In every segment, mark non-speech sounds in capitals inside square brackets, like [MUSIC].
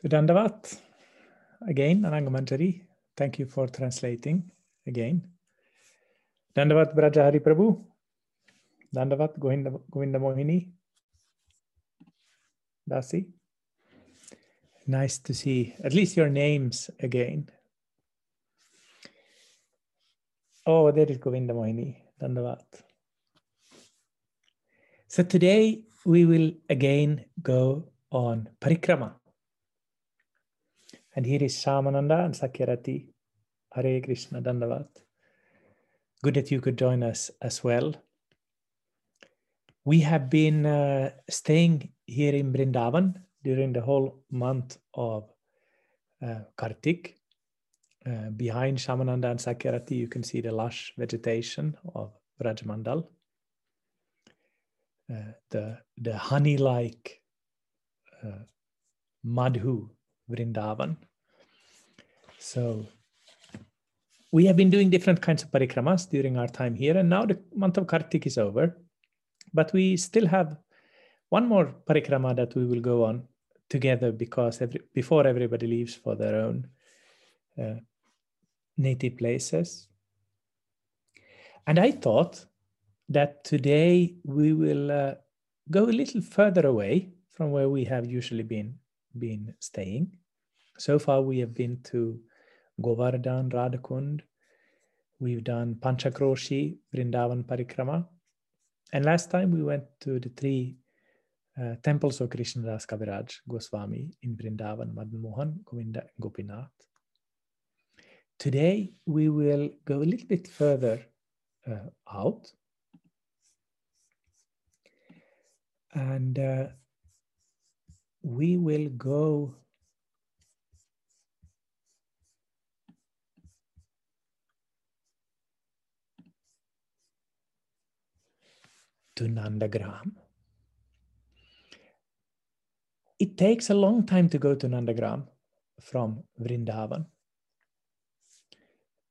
So Dandavat, again, Anangamanjari, thank you for translating again. Dandavat Brajahari Prabhu, Dandavat Govinda, Govinda Mohini, Dasi. Nice to see at least your names again. Oh, there is Govinda Mohini, Dandavat. So today we will again go on parikrama. And here is Shyamananda and Sakyarati. Hare Krishna Dandavat. Good that you could join us as well. We have been uh, staying here in Brindavan during the whole month of uh, Kartik. Uh, behind Shyamananda and Sakyarati, you can see the lush vegetation of Rajmandal. Uh, the, the honey-like uh, Madhu Vrindavan. So we have been doing different kinds of parikramas during our time here, and now the month of Kartik is over. But we still have one more parikrama that we will go on together because every, before everybody leaves for their own uh, native places. And I thought that today we will uh, go a little further away from where we have usually been been staying. So far, we have been to Govardhan, Radhakund. We've done Panchakroshi, Vrindavan Parikrama. And last time we went to the three uh, temples of Krishnadas Kaviraj Goswami in Vrindavan, Madan Mohan, Govinda, Gopinath. Today we will go a little bit further uh, out. And uh, we will go to Nandagram. It takes a long time to go to Nandagram from Vrindavan.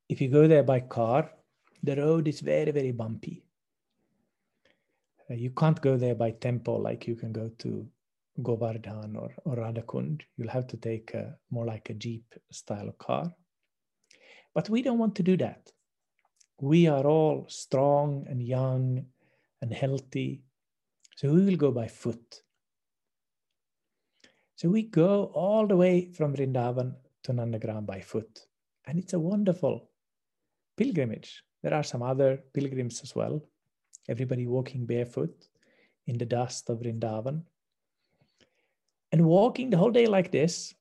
If you go there by car, the road is very, very bumpy. Uh, you can't go there by tempo like you can go to Govardhan or, or Radhakund. You'll have to take a, more like a Jeep style car. But we don't want to do that. We are all strong and young and healthy. So we will go by foot. So we go all the way from Vrindavan to Nandagram by foot. And it's a wonderful pilgrimage. There are some other pilgrims as well. Everybody walking barefoot in the dust of Vrindavan. And walking the whole day like this,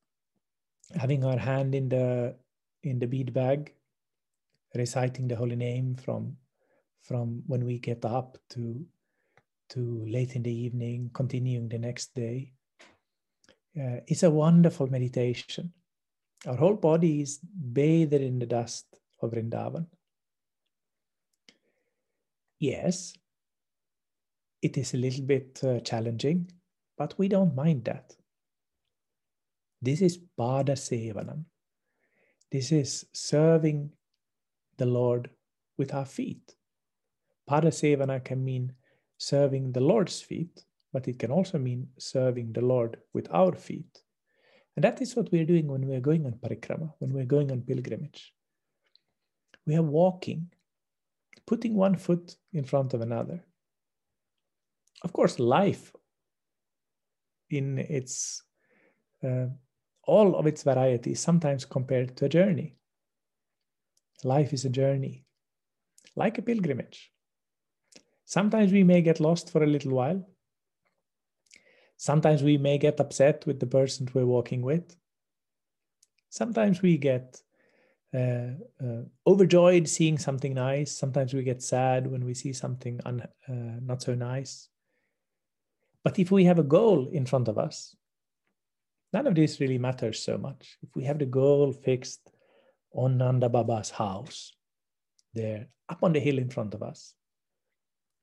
having our hand in the in the bead bag, reciting the holy name from from when we get up to to late in the evening, continuing the next day. Uh, it's a wonderful meditation. Our whole body is bathed in the dust of Vrindavan. Yes, it is a little bit uh, challenging, but we don't mind that. This is Pada Sevanam. This is serving the Lord with our feet. Padasevana can mean serving the Lord's feet, but it can also mean serving the Lord with our feet. And that is what we're doing when we're going on parikrama, when we're going on pilgrimage. We are walking, putting one foot in front of another. Of course, life in its uh, all of its variety is sometimes compared to a journey. Life is a journey, like a pilgrimage. Sometimes we may get lost for a little while. Sometimes we may get upset with the person we're walking with. Sometimes we get uh, uh, overjoyed seeing something nice. Sometimes we get sad when we see something un, uh, not so nice. But if we have a goal in front of us, none of this really matters so much. If we have the goal fixed on Nanda Baba's house, there up on the hill in front of us,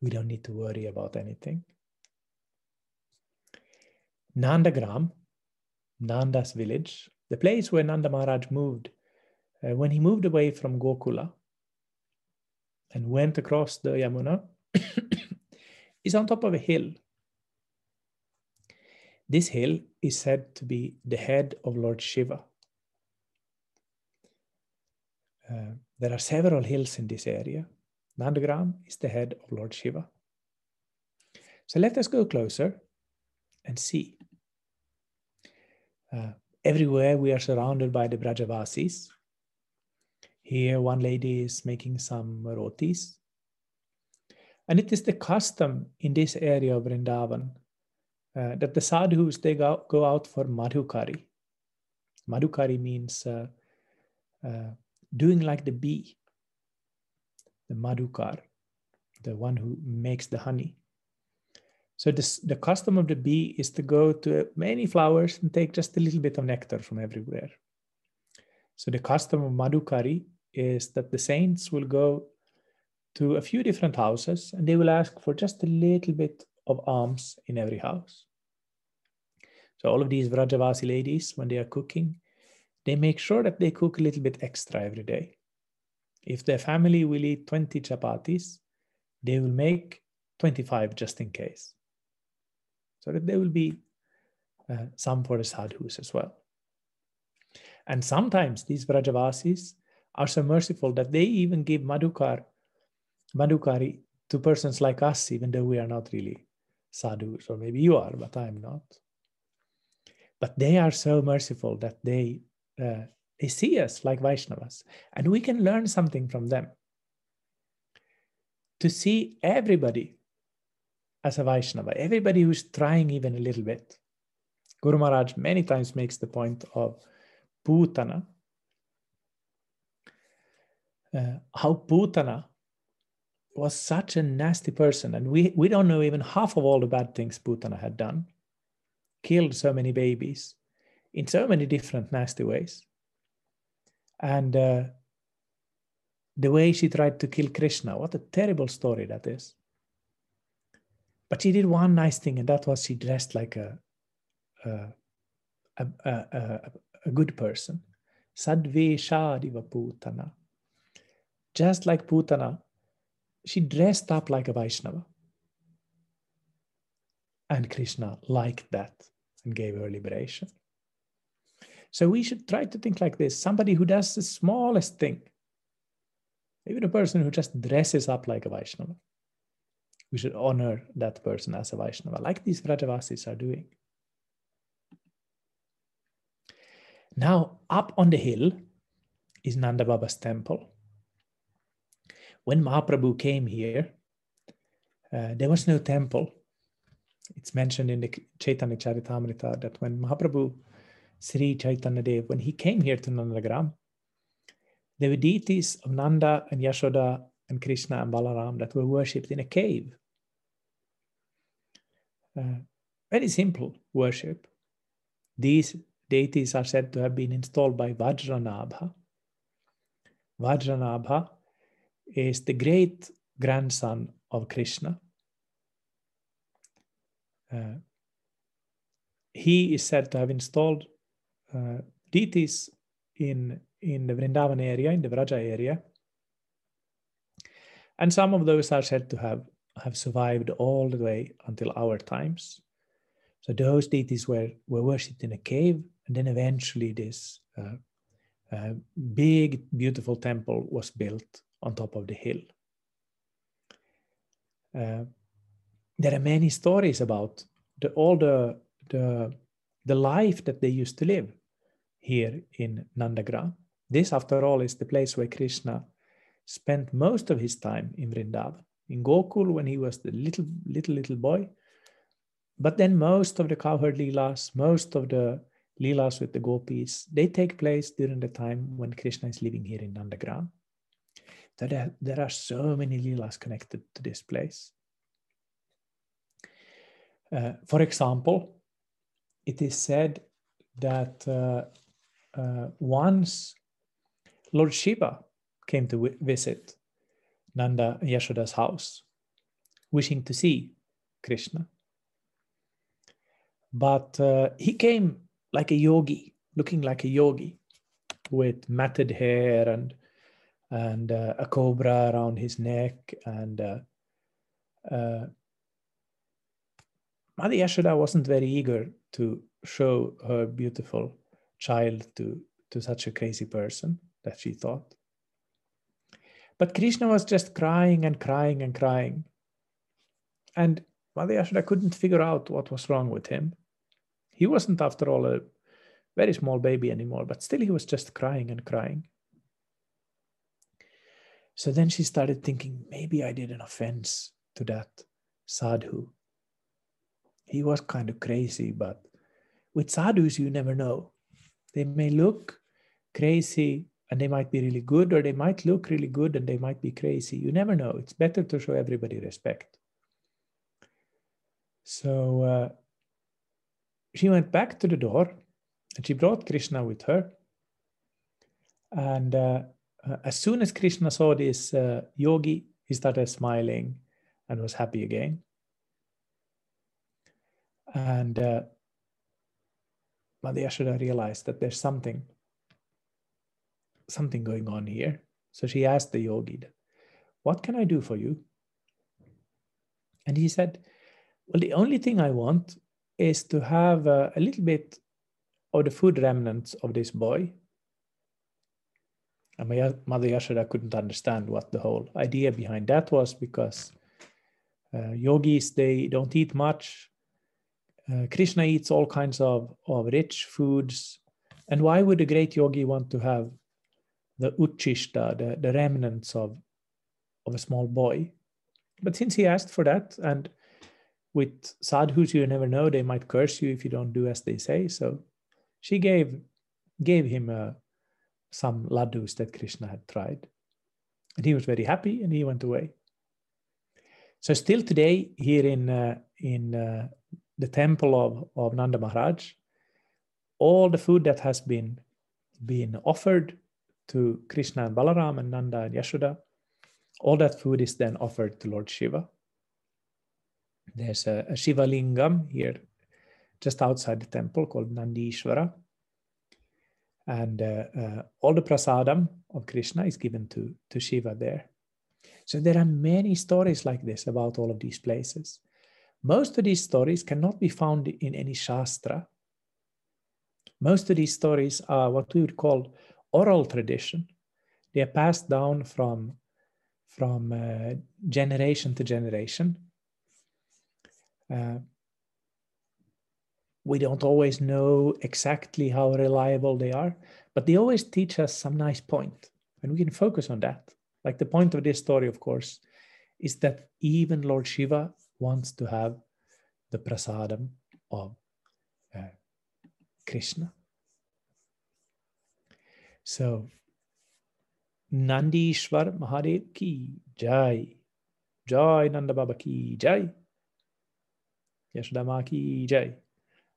we don't need to worry about anything. Nandagram, Nanda's village, the place where Nanda Maharaj moved uh, when he moved away from Gokula and went across the Yamuna, [COUGHS] is on top of a hill. This hill is said to be the head of Lord Shiva. Uh, there are several hills in this area. Nandagram is the head of Lord Shiva. So let us go closer and see. Uh, everywhere we are surrounded by the Brajavasis. Here, one lady is making some rotis. And it is the custom in this area of Vrindavan uh, that the sadhus they go, go out for madhukari. Madhukari means uh, uh, doing like the bee, the madhukar, the one who makes the honey. So this, the custom of the bee is to go to many flowers and take just a little bit of nectar from everywhere. So the custom of madhukari is that the saints will go to a few different houses and they will ask for just a little bit of alms in every house. So all of these Vrajavasi ladies, when they are cooking, they make sure that they cook a little bit extra every day. If their family will eat 20 chapatis, they will make 25 just in case. So that there will be uh, some for the sadhus as well. And sometimes these Vrajavasis are so merciful that they even give madhukar, madhukari to persons like us, even though we are not really sadhus, or maybe you are, but I'm not. But they are so merciful that they uh, they see us like Vaishnavas, and we can learn something from them. To see everybody as a Vaishnava, everybody who's trying even a little bit. Guru Maharaj many times makes the point of Putana, uh, how Putana was such a nasty person, and we, we don't know even half of all the bad things Putana had done. Killed so many babies in so many different nasty ways. And uh, the way she tried to kill Krishna, what a terrible story that is. But she did one nice thing, and that was she dressed like a, a, a, a, a good person. Sadveshadiva Putana just like Putana, she dressed up like a Vaishnava. And Krishna liked that and gave her liberation. So we should try to think like this somebody who does the smallest thing, even a person who just dresses up like a Vaishnava. We should honor that person as a Vaishnava, like these Vrajavasis are doing. Now, up on the hill is Nanda Baba's temple when Mahaprabhu came here, uh, there was no temple. It's mentioned in the Chaitanya Charitamrita that when Mahaprabhu, Sri Chaitanya Dev, when he came here to Nandagram, there were deities of Nanda and Yashoda and Krishna and Balaram that were worshipped in a cave. Uh, very simple worship. These deities are said to have been installed by Vajranabha. Vajranabha is the great grandson of Krishna. Uh, he is said to have installed uh, deities in, in the Vrindavan area, in the Vraja area. And some of those are said to have, have survived all the way until our times. So those deities were, were worshipped in a cave, and then eventually this uh, uh big, beautiful temple was built on top of the hill. Uh, there are many stories about the, all the, the, the life that they used to live here in Nandagram. This, after all, is the place where Krishna spent most of his time in Vrindavan. In Gokul, when he was the little, little, little boy. But then most of the cowherd leelas, most of the leelas with the gopis, they take place during the time when Krishna is living here in Nandagram there, there are so many leelas connected to this place. Uh, for example, it is said that uh, uh, once Lord Shiva came to visit Nanda Yashoda's house, wishing to see Krishna. But uh, he came like a yogi, looking like a yogi, with matted hair and and uh, a cobra around his neck. And uh, uh, Mother Yashoda wasn't very eager to show her beautiful child to, to such a crazy person that she thought. But Krishna was just crying and crying and crying. And Mother couldn't figure out what was wrong with him. He wasn't, after all, a very small baby anymore, but still he was just crying and crying. So then she started thinking, maybe I did an offense to that sadhu. He was kind of crazy, but with sadhus, you never know. They may look crazy and they might be really good, or they might look really good and they might be crazy. You never know. It's better to show everybody respect. So uh, she went back to the door and she brought Krishna with her. And uh, uh, as soon as Krishna saw this uh, yogi, he started smiling and was happy again. And uh, Mother Yashoda realized that there's something, something going on here. So she asked the yogi, What can I do for you? And he said, Well, the only thing I want is to have uh, a little bit of the food remnants of this boy and my mother Yashoda couldn't understand what the whole idea behind that was because uh, yogis they don't eat much. Uh, Krishna eats all kinds of, of rich foods. And why would a great yogi want to have the uchishta, the, the remnants of, of a small boy? But since he asked for that, and with sadhus you never know, they might curse you if you don't do as they say. So she gave gave him a, some laddus that Krishna had tried. And he was very happy and he went away. So still today here in, uh, in uh, the temple of, of Nanda Maharaj, all the food that has been, been offered to Krishna and Balaram and Nanda and Yashoda, all that food is then offered to Lord Shiva. There's a, a Shiva lingam here just outside the temple called Nandishvara and uh, uh, all the prasadam of Krishna is given to, to Shiva there. So there are many stories like this about all of these places. Most of these stories cannot be found in any shastra. Most of these stories are what we would call oral tradition. They are passed down from, from uh, generation to generation. Uh, we don't always know exactly how reliable they are, but they always teach us some nice point, and we can focus on that. Like the point of this story, of course, is that even Lord Shiva wants to have the prasadam of uh, Krishna. So, Nandishwar Mahadev ki jai. Jai Nanda Baba ki jai. Yashodama ki jai.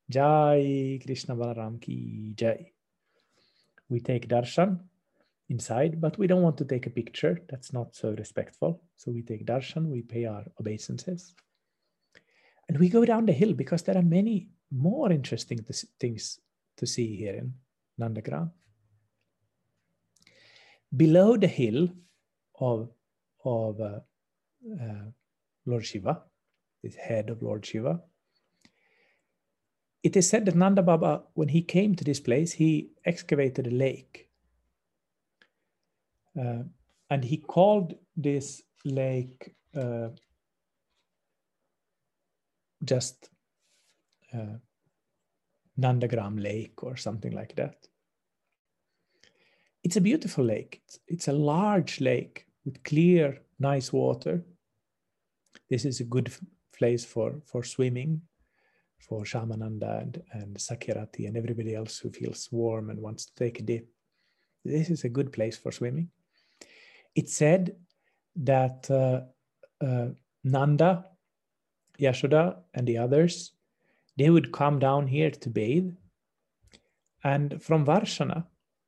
Jai Krishna Balaram ki Jai. We take darshan inside, but we don't want to take a picture. That's not so respectful. So we take darshan, we pay our obeisances. And we go down the hill because there are many more interesting things to see here in Nandagram. Below the hill of, of uh, uh, Lord Shiva, the head of Lord Shiva, it is said that Nanda Baba, when he came to this place, he excavated a lake. Uh, and he called this lake uh, just uh, Nandagram Lake or something like that. It's a beautiful lake. It's, it's a large lake with clear, nice water. This is a good place for, for swimming for Shyamananda and, and Sakirati and everybody else who feels warm and wants to take a dip. This is a good place for swimming. It said that uh, uh, Nanda, Yashoda, and the others, they would come down here to bathe. And from Varshana,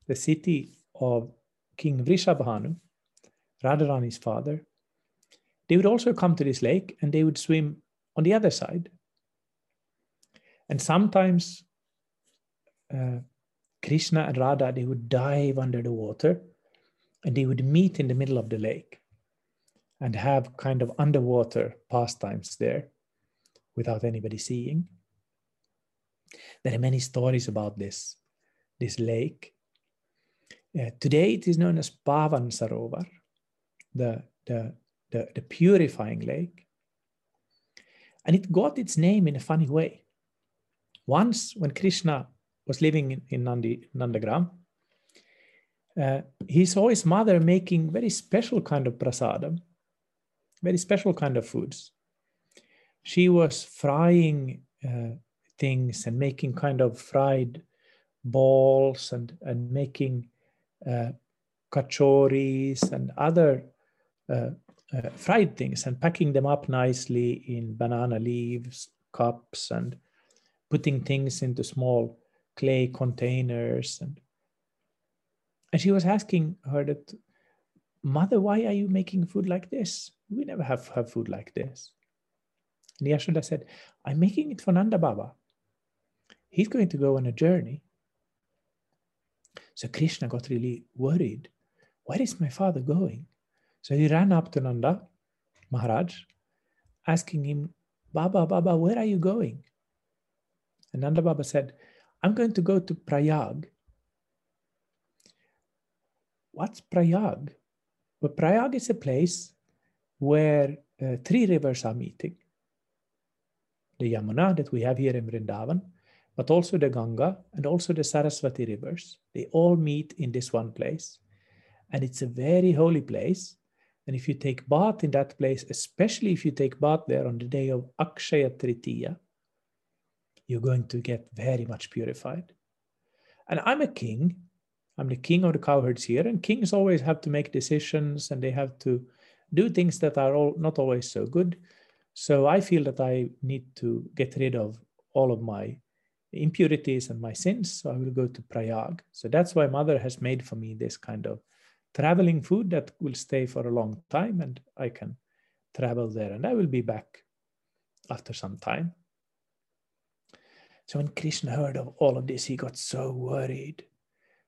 the city of King Vrishabhanu, Radharani's father, they would also come to this lake and they would swim on the other side and sometimes uh, Krishna and Radha, they would dive under the water and they would meet in the middle of the lake and have kind of underwater pastimes there without anybody seeing. There are many stories about this, this lake. Uh, today it is known as Pavan Sarovar, the, the, the, the purifying lake. And it got its name in a funny way. Once, when Krishna was living in, in Nandi, Nandagram, uh, he saw his mother making very special kind of prasadam, very special kind of foods. She was frying uh, things and making kind of fried balls and, and making uh, kachoris and other uh, uh, fried things and packing them up nicely in banana leaves, cups, and putting things into small clay containers. And, and she was asking her that, Mother, why are you making food like this? We never have, have food like this. And Yashoda said, I'm making it for Nanda Baba. He's going to go on a journey. So Krishna got really worried. Where is my father going? So he ran up to Nanda Maharaj, asking him, Baba, Baba, where are you going? And Nanda Baba said, I'm going to go to Prayag. What's Prayag? Well, Prayag is a place where uh, three rivers are meeting the Yamuna that we have here in Vrindavan, but also the Ganga and also the Saraswati rivers. They all meet in this one place. And it's a very holy place. And if you take bath in that place, especially if you take bath there on the day of Akshaya Tritiya, you're going to get very much purified. And I'm a king. I'm the king of the cowherds here, and kings always have to make decisions and they have to do things that are all, not always so good. So I feel that I need to get rid of all of my impurities and my sins. So I will go to Prayag. So that's why Mother has made for me this kind of traveling food that will stay for a long time and I can travel there and I will be back after some time. So when Krishna heard of all of this, he got so worried.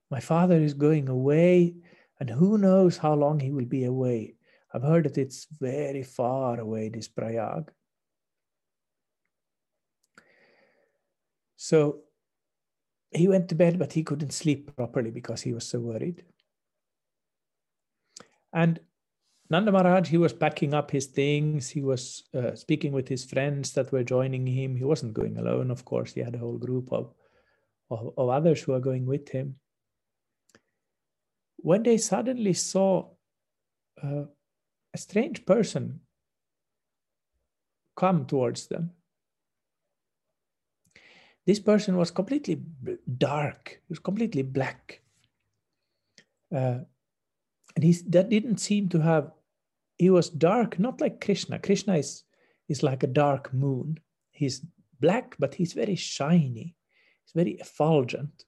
My father is going away, and who knows how long he will be away. I've heard that it's very far away, this Prayag. So he went to bed, but he couldn't sleep properly because he was so worried. And Nanda Maharaj, he was packing up his things. He was uh, speaking with his friends that were joining him. He wasn't going alone, of course. He had a whole group of, of, of others who were going with him. When they suddenly saw uh, a strange person come towards them. This person was completely dark, he was completely black. Uh, and he, that didn't seem to have, he was dark, not like Krishna. Krishna is, is like a dark moon. He's black, but he's very shiny, he's very effulgent.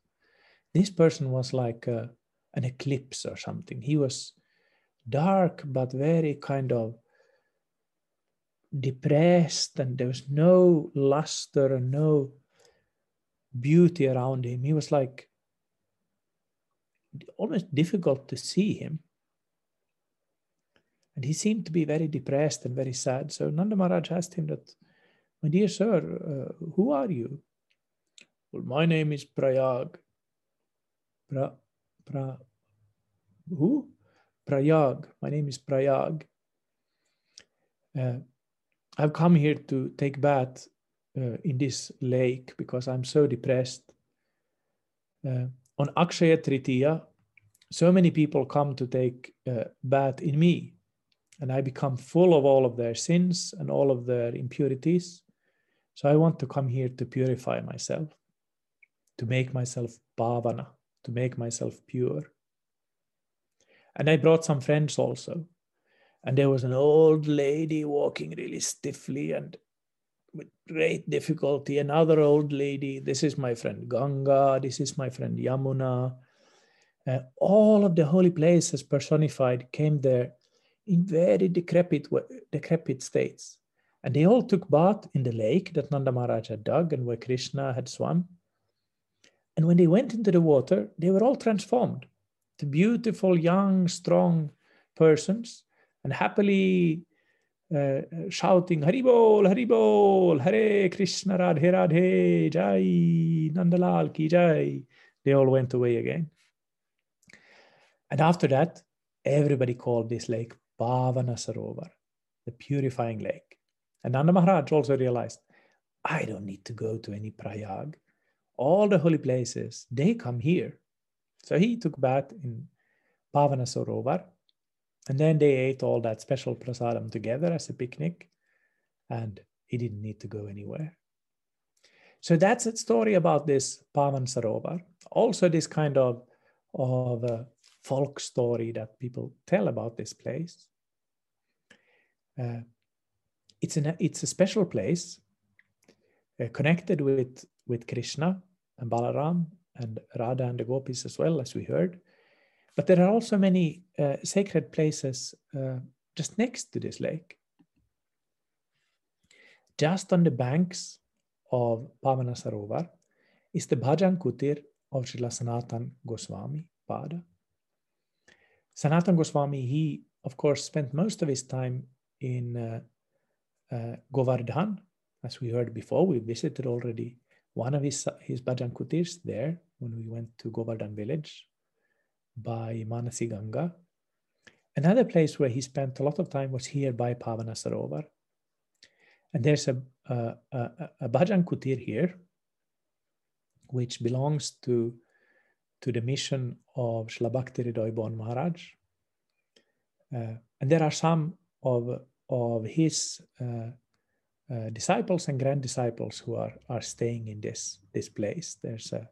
This person was like a, an eclipse or something. He was dark but very kind of depressed and there was no luster and no beauty around him. He was like almost difficult to see him. And he seemed to be very depressed and very sad. So nanda maharaj asked him that my dear sir uh, who are you? Well my name is prayag. Pra, pra, who Prayag. My name is Prayag. Uh, I've come here to take bath uh, in this lake because I'm so depressed. Uh, on Akshaya Tritiya, so many people come to take uh, bath in me, and I become full of all of their sins and all of their impurities. So I want to come here to purify myself, to make myself pavana, to make myself pure. And I brought some friends also. And there was an old lady walking really stiffly and with great difficulty. Another old lady. This is my friend Ganga. This is my friend Yamuna. Uh, all of the holy places personified came there in very decrepit, decrepit states. And they all took bath in the lake that Nanda Maharaj had dug and where Krishna had swum. And when they went into the water, they were all transformed to beautiful, young, strong persons and happily uh, shouting Haribol, Haribol, Hare Krishna, Radhe Radhe, Jai, Nandalal Ki Jai. They all went away again. And after that, everybody called this lake Pavana Sarovar, the purifying lake. And Nanda Maharaj also realized, I don't need to go to any Prayag. All the holy places, they come here. So he took bath in Pavana Sarovar. And then they ate all that special prasadam together as a picnic. And he didn't need to go anywhere. So that's a story about this Pavan Sarovar. Also, this kind of, of folk story that people tell about this place. Uh, it's, an, it's a special place uh, connected with, with Krishna and Balaram and Radha and the gopis as well, as we heard. But there are also many uh, sacred places uh, just next to this lake. Just on the banks of Pavana Sarovar is the Bhajan Kutir of Srila Sanatan Goswami Pada. Sanatan Goswami, he of course spent most of his time in uh, uh, Govardhan, as we heard before. We visited already one of his, his Bhajan Kutirs there when we went to Govardhan village by Manasi Ganga. Another place where he spent a lot of time was here by Pavana Sarovar. And there's a, a, a, a Bhajan Kutir here, which belongs to, to the mission of Srila Bhakti Hridoy Bon Maharaj. Uh, and there are some of, of his uh, uh, disciples and grand disciples who are, are staying in this, this place. There's a,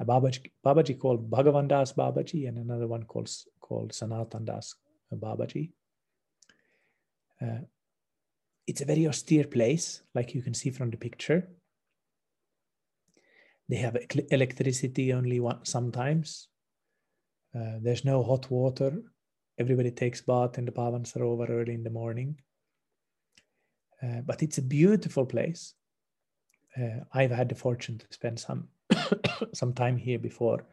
a Babaji, Babaji called Bhagavan Das Babaji and another one called, called Sanatan Das Babaji. Uh, it's a very austere place, like you can see from the picture. They have electricity only one, sometimes. Uh, there's no hot water. Everybody takes bath in the Pavan Sarovar early in the morning. Uh, but it's a beautiful place. Uh, I've had the fortune to spend some [COUGHS] some time here before,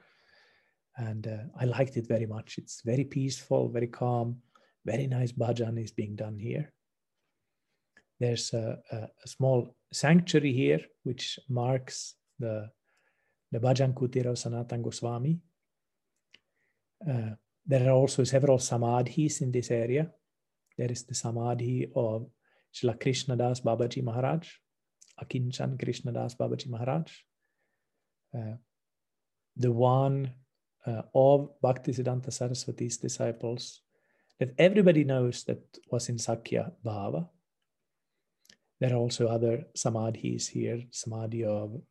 and uh, I liked it very much. It's very peaceful, very calm, very nice bhajan is being done here. There's a, a, a small sanctuary here which marks the the Bhajan Kutir of Sanatan Goswami. Uh, there are also several samadhis in this area. There is the samadhi of Srila Krishna Das Babaji Maharaj, Akinchan Krishna Das Babaji Maharaj, uh, the one uh, of Bhaktisiddhanta Saraswati's disciples that everybody knows that was in Sakhya Bhava. There are also other samadhis here, samadhi of,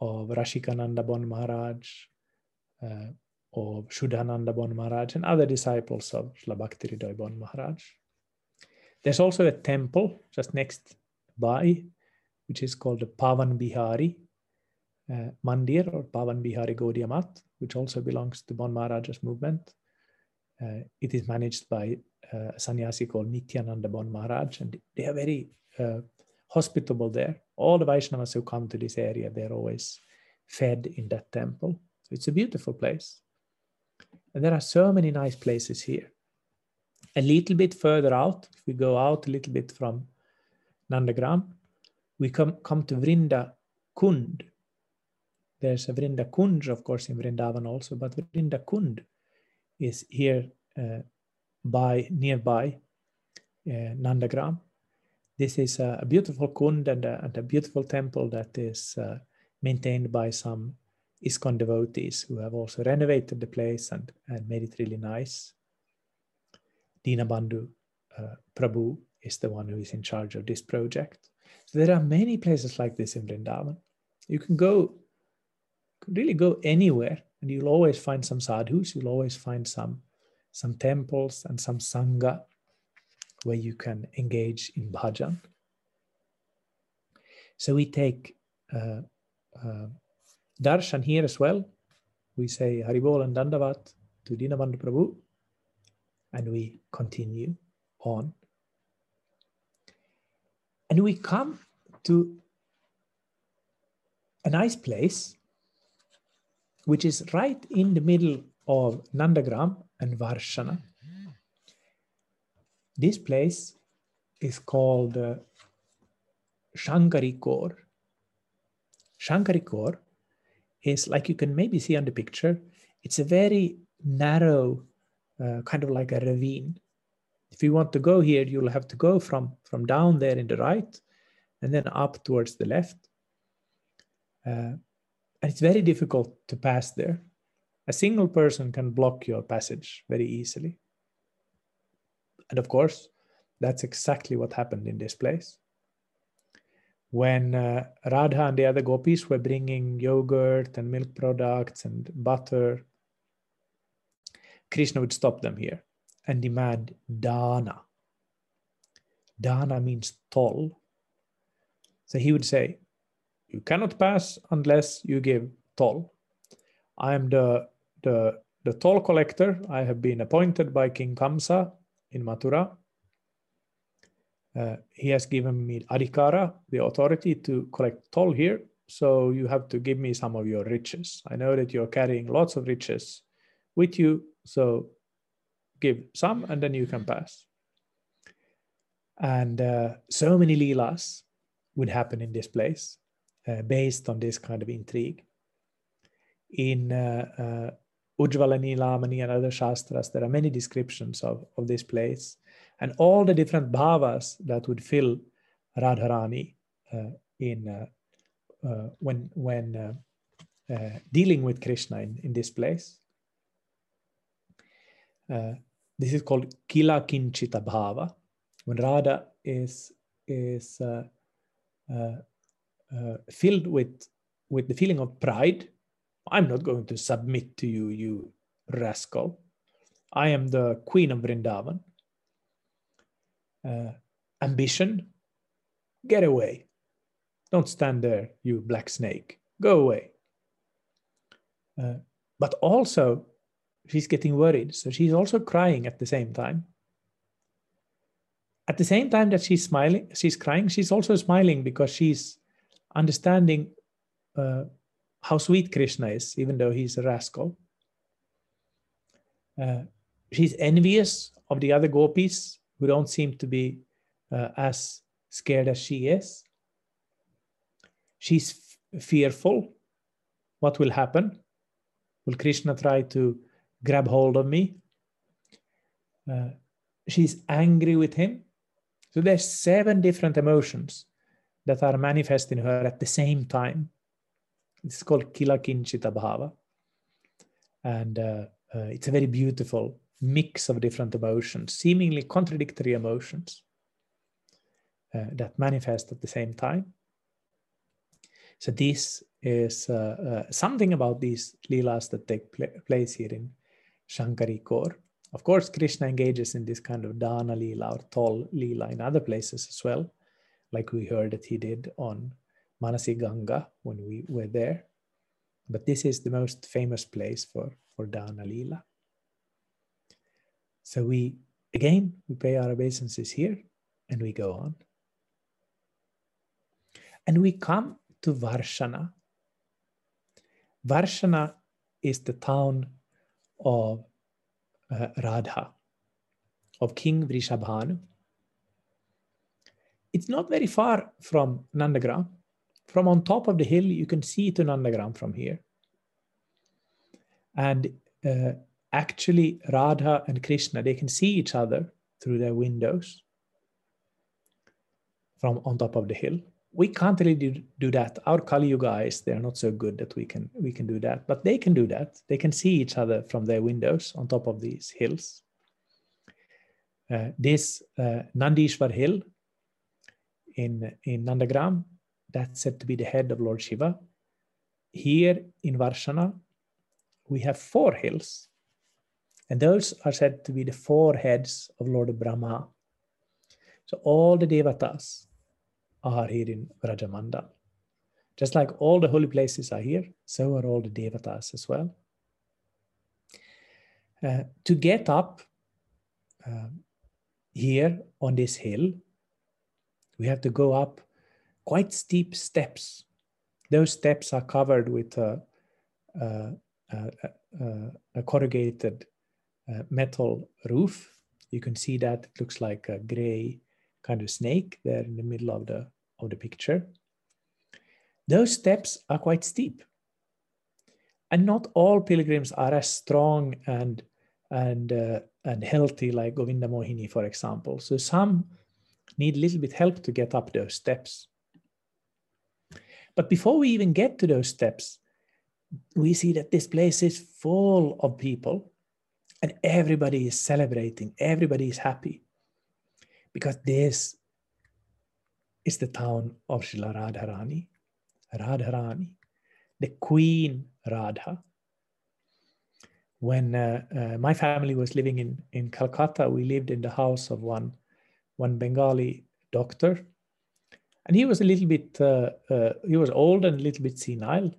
of Rashikananda Bon Maharaj, uh, of Shuddhananda Bon Maharaj, and other disciples of Srila Bhakti Hridoy Bon Maharaj. There's also a temple just next by, which is called the Pavan Bihari uh, Mandir or Pavan Bihari Gaudiya which also belongs to Bon Maharaj's movement. Uh, it is managed by uh, a sannyasi called Nityananda Bon Maharaj, and they are very uh, hospitable there. All the Vaishnavas who come to this area, they're always fed in that temple. So it's a beautiful place. And there are so many nice places here a little bit further out, if we go out a little bit from Nandagram, we come, come to Vrinda Kund. There's a Vrinda Kunj, of course, in Vrindavan also, but Vrinda Kund is here uh, by nearby uh, Nandagram. This is a, a beautiful kund and a, and a, beautiful temple that is uh, maintained by some ISKCON devotees who have also renovated the place and, and made it really nice. Dinabandhu uh, Prabhu is the one who is in charge of this project. So there are many places like this in Vrindavan. You can go, really go anywhere, and you'll always find some sadhus. You'll always find some some temples and some sangha where you can engage in bhajan. So we take uh, uh, darshan here as well. We say Haribol and Dandavat to Dinabandhu Prabhu and we continue on. And we come to a nice place, which is right in the middle of Nandagram and Varshana. This place is called uh, Shankari Kor. Shankari Kor is like you can maybe see on the picture, it's a very narrow, uh, kind of like a ravine. If you want to go here, you'll have to go from, from down there in the right and then up towards the left. Uh, and it's very difficult to pass there. A single person can block your passage very easily. And of course, that's exactly what happened in this place. When uh, Radha and the other gopis were bringing yogurt and milk products and butter, Krishna would stop them here and demand dana. Dana means toll. So he would say, You cannot pass unless you give toll. I am the, the, the toll collector. I have been appointed by King Kamsa in Mathura uh, he has given me adhikara, the authority to collect toll here. So you have to give me some of your riches. I know that you're carrying lots of riches with you. So give some and then you can pass. And uh, so many leelas would happen in this place uh, based on this kind of intrigue. In uh, uh, Ujjvala Nilamani and other shastras, there are many descriptions of, of this place and all the different bhavas that would fill Radharani uh, in uh, uh, when when uh, dealing with Krishna in, in this place. Uh, this is called Kila Kinchita Bhava. When Radha is is filled with with the feeling of pride, I'm not going to submit to you, you rascal. I am the queen of Vrindavan uh, ambition, get away. Don't stand there, you black snake. Go away. Uh, but also, she's getting worried. So she's also crying at the same time. At the same time that she's smiling, she's crying, she's also smiling because she's understanding uh, how sweet Krishna is, even though he's a rascal. Uh, she's envious of the other gopis who don't seem to be uh, as scared as she is. She's f- fearful. What will happen? Will Krishna try to grab hold of me? Uh, she's angry with him. So there's seven different emotions that are manifest in her at the same time. It's called Kila Kinchita Bhava. And uh, uh, it's a very beautiful mix of different emotions, seemingly contradictory emotions uh, that manifest at the same time. So this is uh, uh, something about these leelas that take pl place here in Shankari Kor. Of course, Krishna engages in this kind of dana leela or toll leela in other places as well, like we heard that he did on Manasi Ganga when we were there. But this is the most famous place for, for dana leela. So we, again, we pay our obeisances here and we go on. And we come to Varshana. Varshana is the town of uh, Radha, of King Vrishabhanu. It's not very far from Nandagram. From on top of the hill, you can see to Nandagram from here. And uh, actually Radha and Krishna, they can see each other through their windows from on top of the hill. We can't really do, do that. Our Kali Yuga eyes, they're not so good that we can we can do that, but they can do that. They can see each other from their windows on top of these hills. Uh, this uh, Nandishwar hill in, in Nandagram, that's said to be the head of Lord Shiva. Here in Varshana, we have four hills and those are said to be the four heads of Lord Brahma. So all the devatas are here in Vrajamandal. Just like all the holy places are here, so are all the devatas as well. Uh, to get up uh, here on this hill, we have to go up quite steep steps. Those steps are covered with a, a, a, a corrugated uh, metal roof. You can see that it looks like a gray kind of snake there in the middle of the of the picture. Those steps are quite steep. And not all pilgrims are as strong and and uh, and healthy like Govinda Mohini, for example. So some need a little bit help to get up those steps. But before we even get to those steps, we see that this place is full of people and everybody is celebrating, everybody is happy because this is the town of Srila Radharani, Radharani, the Queen Radha. When uh, uh, my family was living in, in Calcutta, we lived in the house of one, one Bengali doctor. And he was a little bit, uh, uh he was old and a little bit senile.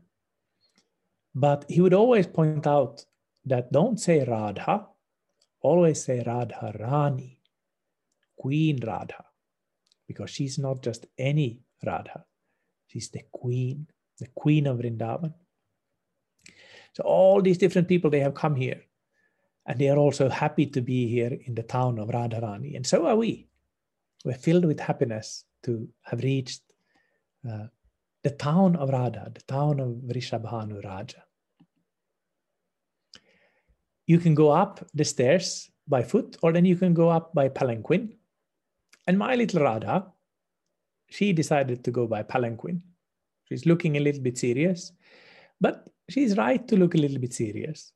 But he would always point out that don't say Radha, always say Radha Rani, Queen Radha, because she's not just any Radha, she's the Queen, the Queen of Vrindavan. So all these different people, they have come here and they are also happy to be here in the town of Radharani. And so are we. We're filled with happiness to have reached uh, the town of Radha, the town of Vrishabhanu Raja. You can go up the stairs by foot, or then you can go up by palanquin. And my little Radha, she decided to go by palanquin. She's looking a little bit serious, but she's right to look a little bit serious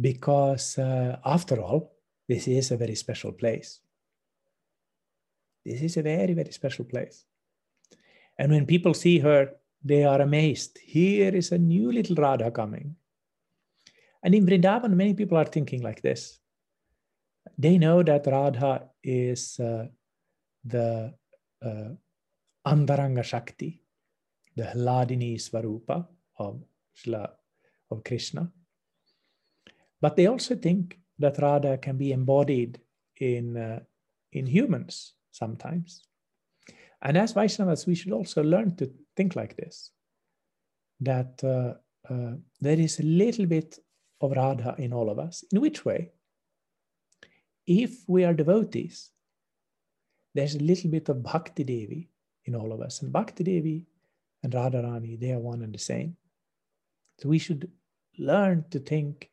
because, uh, after all, this is a very special place. This is a very, very special place. And when people see her, they are amazed. Here is a new little Radha coming. And in Vrindavan, many people are thinking like this. They know that Radha is uh, the uh, Shakti, the Hladini Svarupa of, of Krishna. But they also think that Radha can be embodied in, uh, in humans sometimes. And as Vaishnavas, we should also learn to think like this that uh, uh, there is a little bit of Radha in all of us. In which way? If we are devotees, there's a little bit of Bhakti Devi in all of us. And Bhakti Devi and Radharani, they are one and the same. So we should learn to think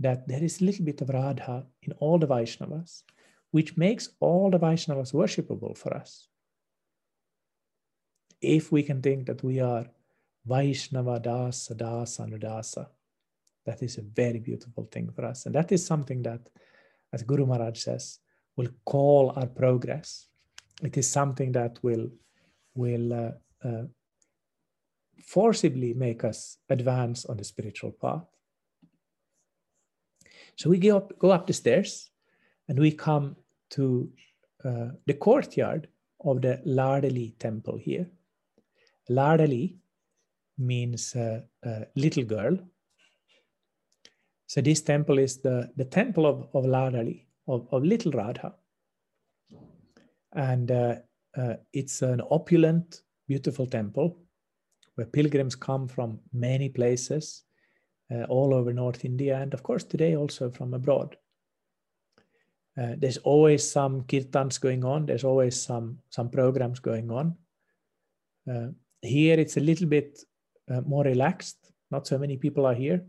that there is a little bit of Radha in all the Vaishnavas, which makes all the Vaishnavas worshipable for us if we can think that we are Vaishnava Dasa Dasa that is a very beautiful thing for us. And that is something that, as Guru Maharaj says, will call our progress. It is something that will, will uh, uh, forcibly make us advance on the spiritual path. So we go up, go up the stairs and we come to uh, the courtyard of the Ladali temple here. Ladali means uh, uh, little girl. So this temple is the, the temple of, of Ladali, of, of little Radha. And uh, uh, it's an opulent, beautiful temple where pilgrims come from many places uh, all over North India, and of course today also from abroad. Uh, there's always some kirtans going on. There's always some some programs going on. Uh, here it's a little bit uh, more relaxed. Not so many people are here.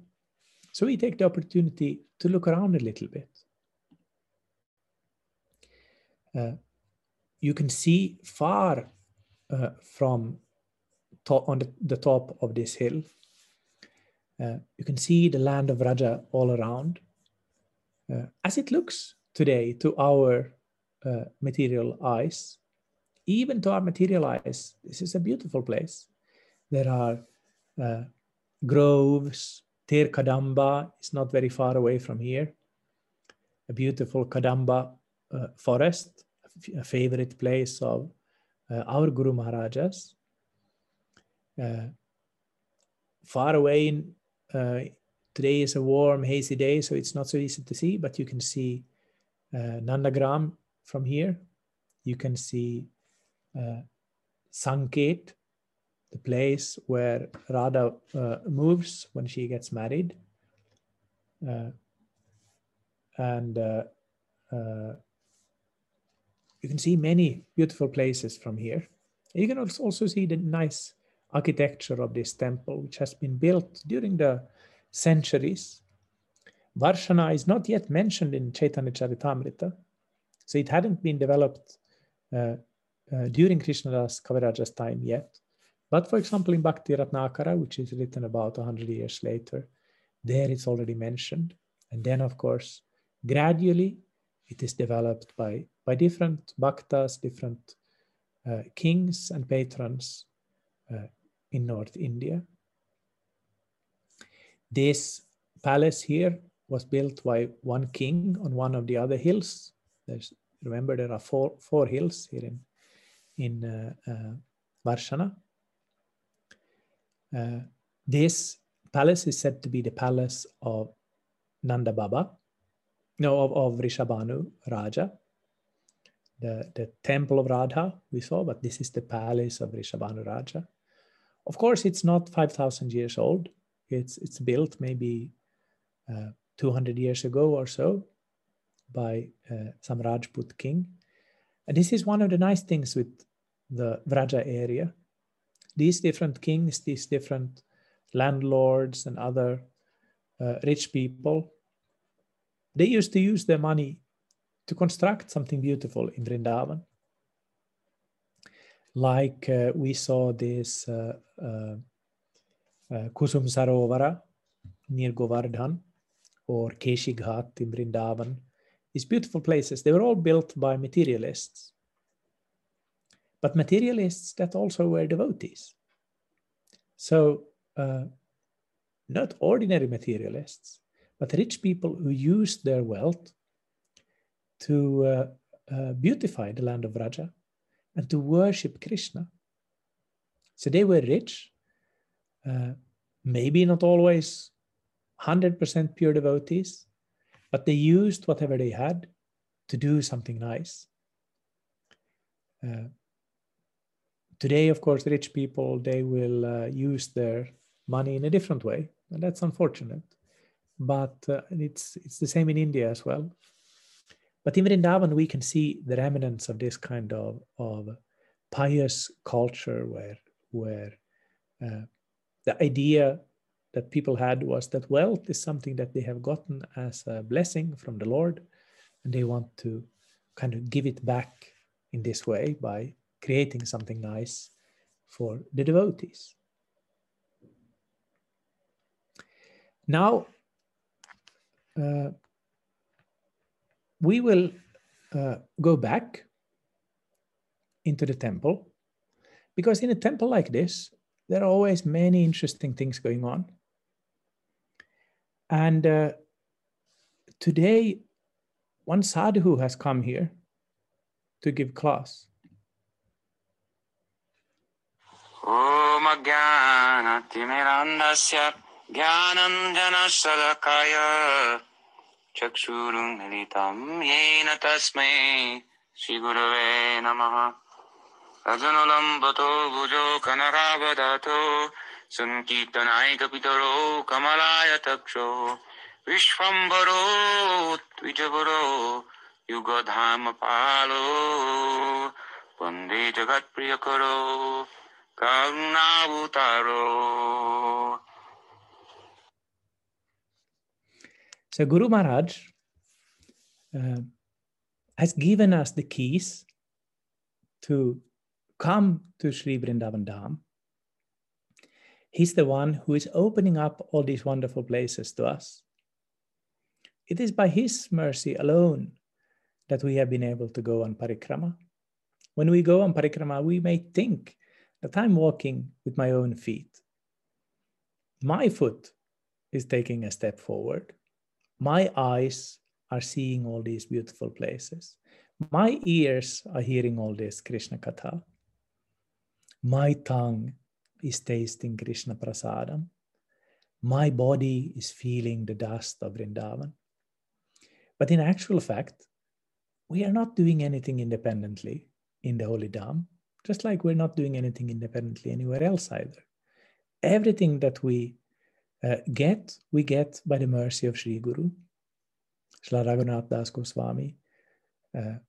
So we take the opportunity to look around a little bit. Uh, you can see far uh, from on the, the, top of this hill. Uh, you can see the land of Vraja all around. Uh, as it looks today to our material eyes, even to our material eyes, this is a beautiful place. There are uh, groves. Ter Kadamba is not very far away from here. A beautiful Kadamba uh, forest, favorite place of uh, our Guru Maharajas. Uh, far away, in, uh, today is a warm, hazy day, so it's not so easy to see, but you can see uh, Nandagram from here. You can see uh, Sanket, the place where Radha uh, moves when she gets married. Uh, and uh, uh, you can see many beautiful places from here. You can also see the nice architecture of this temple, which has been built during the centuries. Varshana is not yet mentioned in Chaitanya Charitamrita, so it hadn't been developed uh, uh, during Krishnadas Kaviraja's time yet. But for example, in Bhakti Ratnakara, which is written about 100 years later, there it's already mentioned. And then, of course, gradually it is developed by, by different bhaktas, different uh, kings and patrons uh, in North India. This palace here was built by one king on one of the other hills. There's, remember, there are four, four hills here in, in uh, uh, Varshana. Uh, this palace is said to be the palace of Nanda Baba, no, of, of Vrishabhanu Raja. The, the temple of Radha we saw, but this is the palace of Vrishabhanu Raja. Of course, it's not 5,000 years old. It's, it's built maybe uh, 200 years ago or so by uh, some Rajput king. And this is one of the nice things with the Vraja area. These different kings, these different landlords and other uh, rich people, they used to use their money to construct something beautiful in Vrindavan like uh, we saw this uh, uh, uh, Kusum Sarovara near Govardhan or Keshi Ghat in Vrindavan. These beautiful places, they were all built by materialists. But materialists that also were devotees. So, uh, not ordinary materialists, but rich people who used their wealth to uh, uh, beautify the land of Vraja and to worship Krishna. So they were rich, uh, maybe not always 100% pure devotees, but they used whatever they had to do something nice. Uh, today, of course, rich people they will uh, use their money in a different way, and that's unfortunate. But uh, it's it's the same in India as well. But even in Vrindavan, we can see the remnants of this kind of, of pious culture where, where uh, the idea that people had was that wealth is something that they have gotten as a blessing from the Lord, and they want to kind of give it back in this way by creating something nice for the devotees. Now, uh, we will uh, go back into the temple because in a temple like this, there are always many interesting things going on. And uh, today, one sadhu has come here to give class. ज्ञानञ्जनशलकाय चक्षुरुन्मिलितं येन तस्मै श्रीगुरवे नमः। रजनुलम्बतो भुजो कनकावधातो सङ्कीर्तनाय कपितरो कमलाय तक्षो विश्वम्बरो द्विजबरो युगधाम पालो वंदे जगत्प्रियकरो, करुणावतारो। So Guru Maharaj uh, has given us the keys to come to Sri Vrindavan Dham. He's the one who is opening up all these wonderful places to us. It is by His mercy alone that we have been able to go on parikrama. When we go on parikrama, we may think that I'm walking with my own feet. My foot is taking a step forward my eyes are seeing all these beautiful places. My ears are hearing all this Krishna Katha. My tongue is tasting Krishna Prasadam. My body is feeling the dust of Vrindavan. But in actual fact, we are not doing anything independently in the Holy Dham, just like we're not doing anything independently anywhere else either. Everything that we uh, get, we get by the mercy of Sri Guru. Srila Raghunath Das Goswami uh,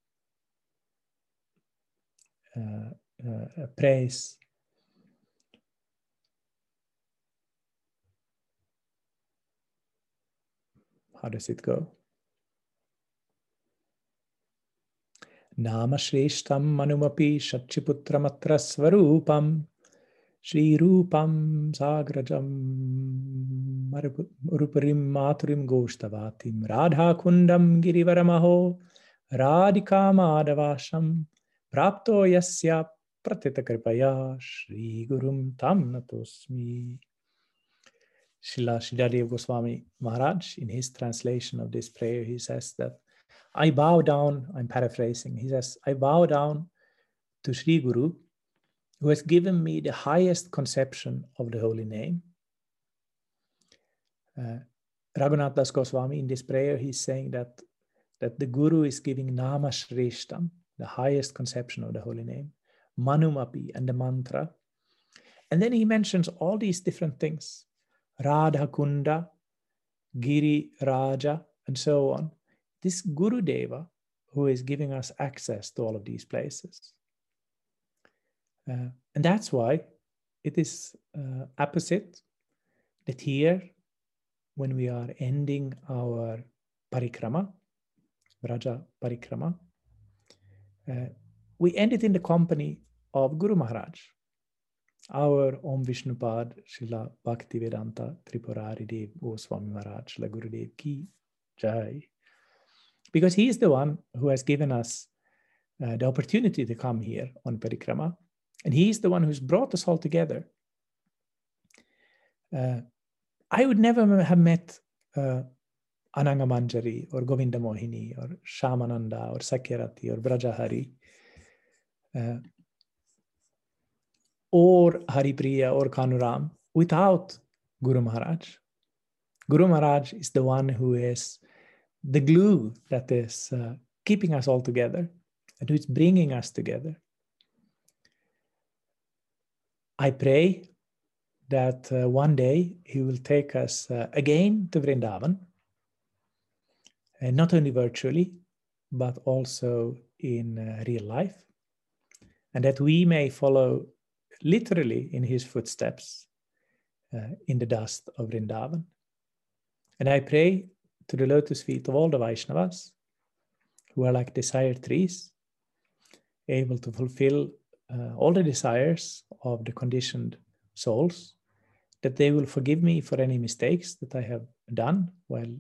uh, uh, praise. How does it go? Sri Rupam Sagrajam Ruparim Maturim Goshtavatim Radha Kundam Girivaramaho Radhika Madhavasham Prapto Yasya Pratitakripaya Sri Gurum Tam Natosmi Srila Sridhar Dev Goswami Maharaj, in his translation of this prayer, he says that I bow down, I'm paraphrasing, he says, I bow down to Sri Guru who has given me the highest conception of the holy name. Uh, Raghunath Das Goswami, in this prayer, he's saying that, that the Guru is giving Nama Shrishtam, the highest conception of the holy name, Manumapi, and the mantra. And then he mentions all these different things Radha Kunda, Giri Raja, and so on. This Guru Deva, who is giving us access to all of these places. Uh, and that's why it is uh, opposite that here, when we are ending our parikrama, Vraja parikrama, uh, we end it in the company of Guru Maharaj, our Om Vishnupad Srila Bhaktivedanta Tripurari Dev Goswami Maharaj, La Gurudev Ki Jai. Because he is the one who has given us uh, the opportunity to come here on Parikrama. And he is the one who's brought us all together. Uh, I would never have met uh, Ananga Manjari or Govinda Mohini or Shyamananda or Sakhyarati or Brajahari uh, or Haripriya or Kanuram without Guru Maharaj. Guru Maharaj is the one who is the glue that is uh, keeping us all together and who is bringing us together. I pray that uh, one day he will take us uh, again to Vrindavan, and not only virtually, but also in uh, real life, and that we may follow literally in his footsteps uh, in the dust of Vrindavan. And I pray to the lotus feet of all the Vaishnavas who are like desire trees, able to fulfill uh, all the desires of the conditioned souls, that they will forgive me for any mistakes that I have done while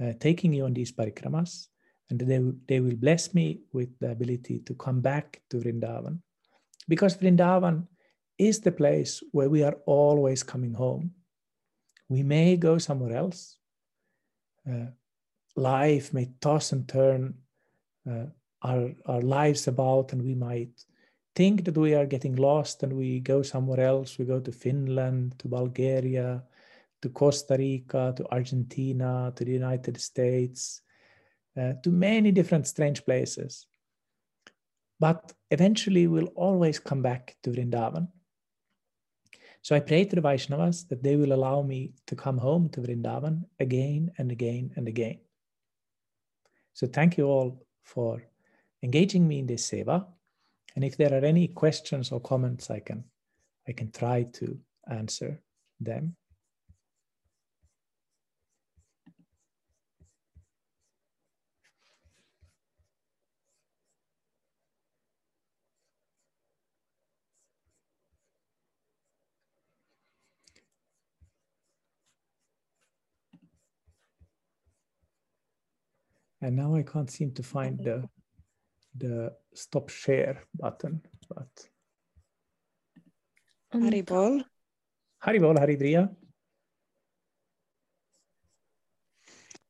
uh, taking you on these parikramas, and they will, they will bless me with the ability to come back to Vrindavan. Because Vrindavan is the place where we are always coming home. We may go somewhere else. Uh, life may toss and turn uh, our, our lives about, and we might think that we are getting lost and we go somewhere else. We go to Finland, to Bulgaria, to Costa Rica, to Argentina, to the United States, uh, to many different strange places. But eventually, we'll always come back to Vrindavan. So I pray to the Vaishnavas that they will allow me to come home to Vrindavan again and again and again. So thank you all for engaging me in this seva. And if there are any questions or comments, I can, I can try to answer them. And now I can't seem to find the, the stop share button, but. Haribol. Haribol, Haripriya.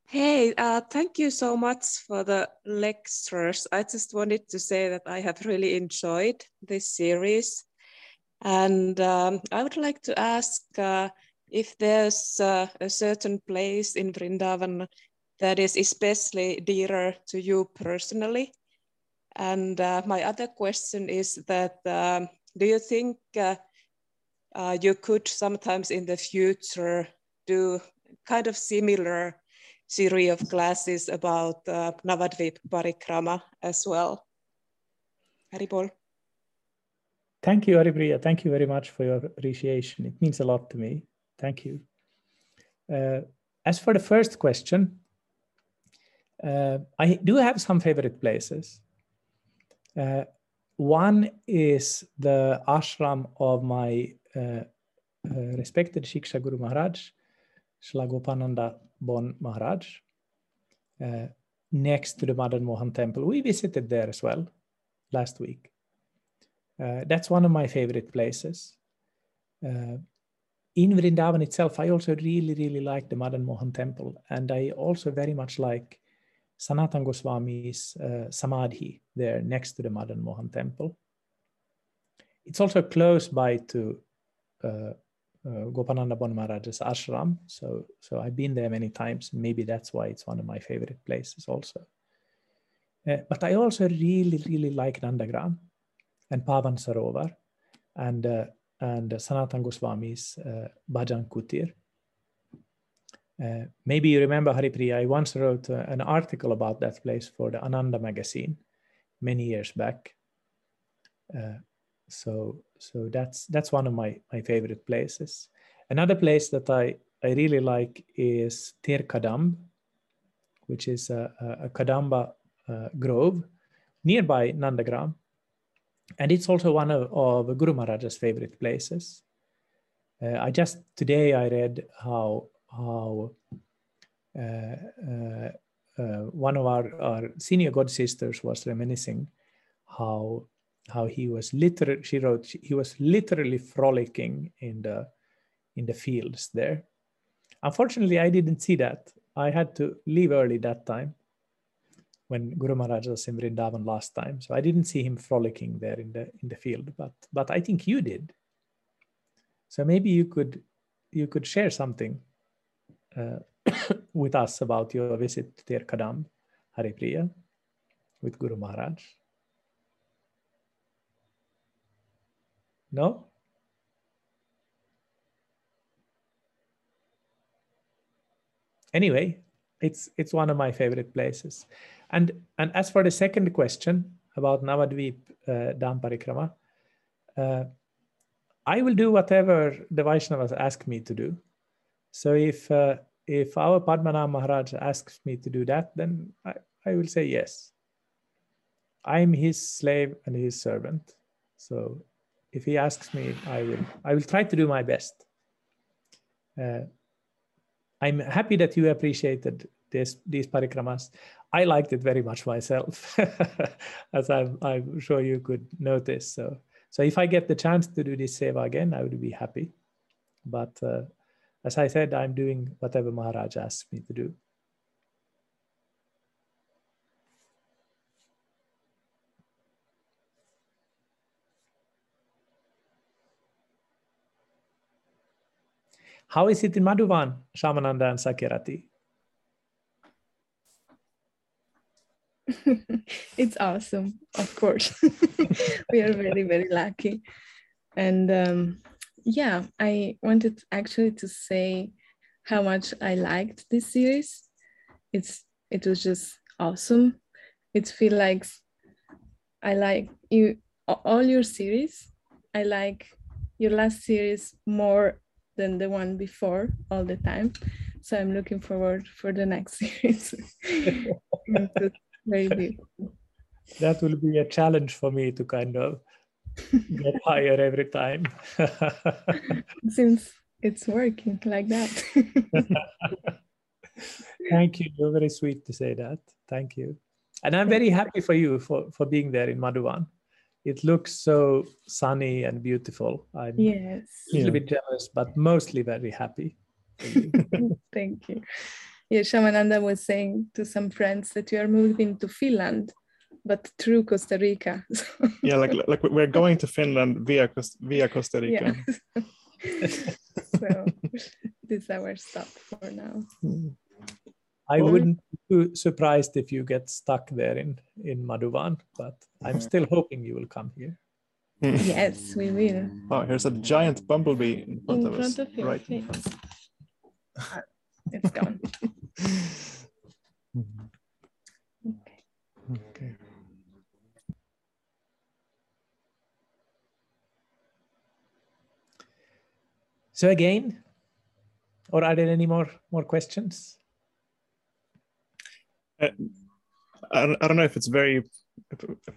Hey, uh, thank you so much for the lectures. I just wanted to say that I have really enjoyed this series. And um, I would like to ask uh, if there's uh, a certain place in Vrindavan that is especially dearer to you personally? And uh, my other question is that um, do you think uh, uh, you could sometimes in the future do kind of similar series of classes about uh, Navadvip Parikrama as well? Haribol. Thank you, Haripriya. Thank you very much for your appreciation. It means a lot to me. Thank you. Uh, as for the first question, uh, I do have some favorite places. Uh, one is the ashram of my uh, uh, respected Shiksha Guru Maharaj, Srila Bon Maharaj, uh, next to the Madan Mohan temple. We visited there as well last week. Uh, that's one of my favorite places. In Vrindavan itself, I also really, really like the Madan Mohan temple. And I also very much like Sanatan Goswami's uh, Samadhi there next to the Madan Mohan temple. It's also close by to uh, uh, Gopananda Bon ashram. So, so I've been there many times. Maybe that's why it's one of my favorite places also. Uh, but I also really, really like Nandagram and Pavan Sarovar and, uh, and Sanatan Goswami's uh, Bhajan Kutir. Uh, maybe you remember Haripriya, I once wrote uh, an article about that place for the Ananda magazine many years back. Uh, so so that's that's one of my, my favorite places. Another place that I, I really like is Tir Kadamb, which is a, a, a Kadamba uh, grove nearby Nandagram. And it's also one of, of Guru Maharaj's favorite places. Uh, I just today I read how how uh, uh, uh, one of our, our senior god sisters was reminiscing how how he was literally she wrote he was literally frolicking in the in the fields there. Unfortunately i didn't see that. I had to leave early that time when guru maharaj was in vrindavan last time. So i didn't see him frolicking there in the in the field but but i think you did. So maybe you could you could share something [COUGHS] with us about your visit to Tir Kadam, Haripriya, with Guru Maharaj? No? Anyway, it's it's one of my favorite places. And and as for the second question about Navadvip uh, Dham Parikrama, uh, I will do whatever the Vaishnavas ask me to do. So if uh, if our Padmanabh Maharaj asks me to do that, then I, I will say yes. I'm his slave and his servant. So if he asks me, I will I will try to do my best. Uh, I'm happy that you appreciated this these parikramas. I liked it very much myself, [LAUGHS] as I'm, I'm sure you could notice. So so if I get the chance to do this seva again, I would be happy. But uh, as I said, I'm doing whatever Maharaj asks me to do. How is it in Madhuvan, Shyamananda and Sakhyarati? [LAUGHS] it's awesome, of course. [LAUGHS] we are very, very lucky. And um, yeah, I wanted actually to say how much I liked this series. It's it was just awesome. It feels like I like you all your series. I like your last series more than the one before all the time. So I'm looking forward for the next [LAUGHS] series. [LAUGHS] very beautiful. That will be a challenge for me to kind of get higher every time. [LAUGHS] Seems it's working like that. [LAUGHS] Thank you. You're very sweet to say that. Thank you. And I'm very happy for you for, for being there in Madhuvan. It looks so sunny and beautiful. I'm yes. a little bit jealous, but mostly very happy. [LAUGHS] Thank you. Yeah, Shyamananda was saying to some friends that you are moving to Finland but through Costa Rica. [LAUGHS] yeah, like like we're going to Finland via via Costa Rica. Yeah. [LAUGHS] so this is our stop for now. Hmm. I wouldn't be surprised if you get stuck there in in Madhuvan, but I'm hmm. still hoping you will come here. Hmm. yes, we will. Oh, here's a giant bumblebee in front in of front us. Of your right. face. Ah, it's gone. [LAUGHS] okay. So again, or are there any more more questions? I, I don't I don't know if it's very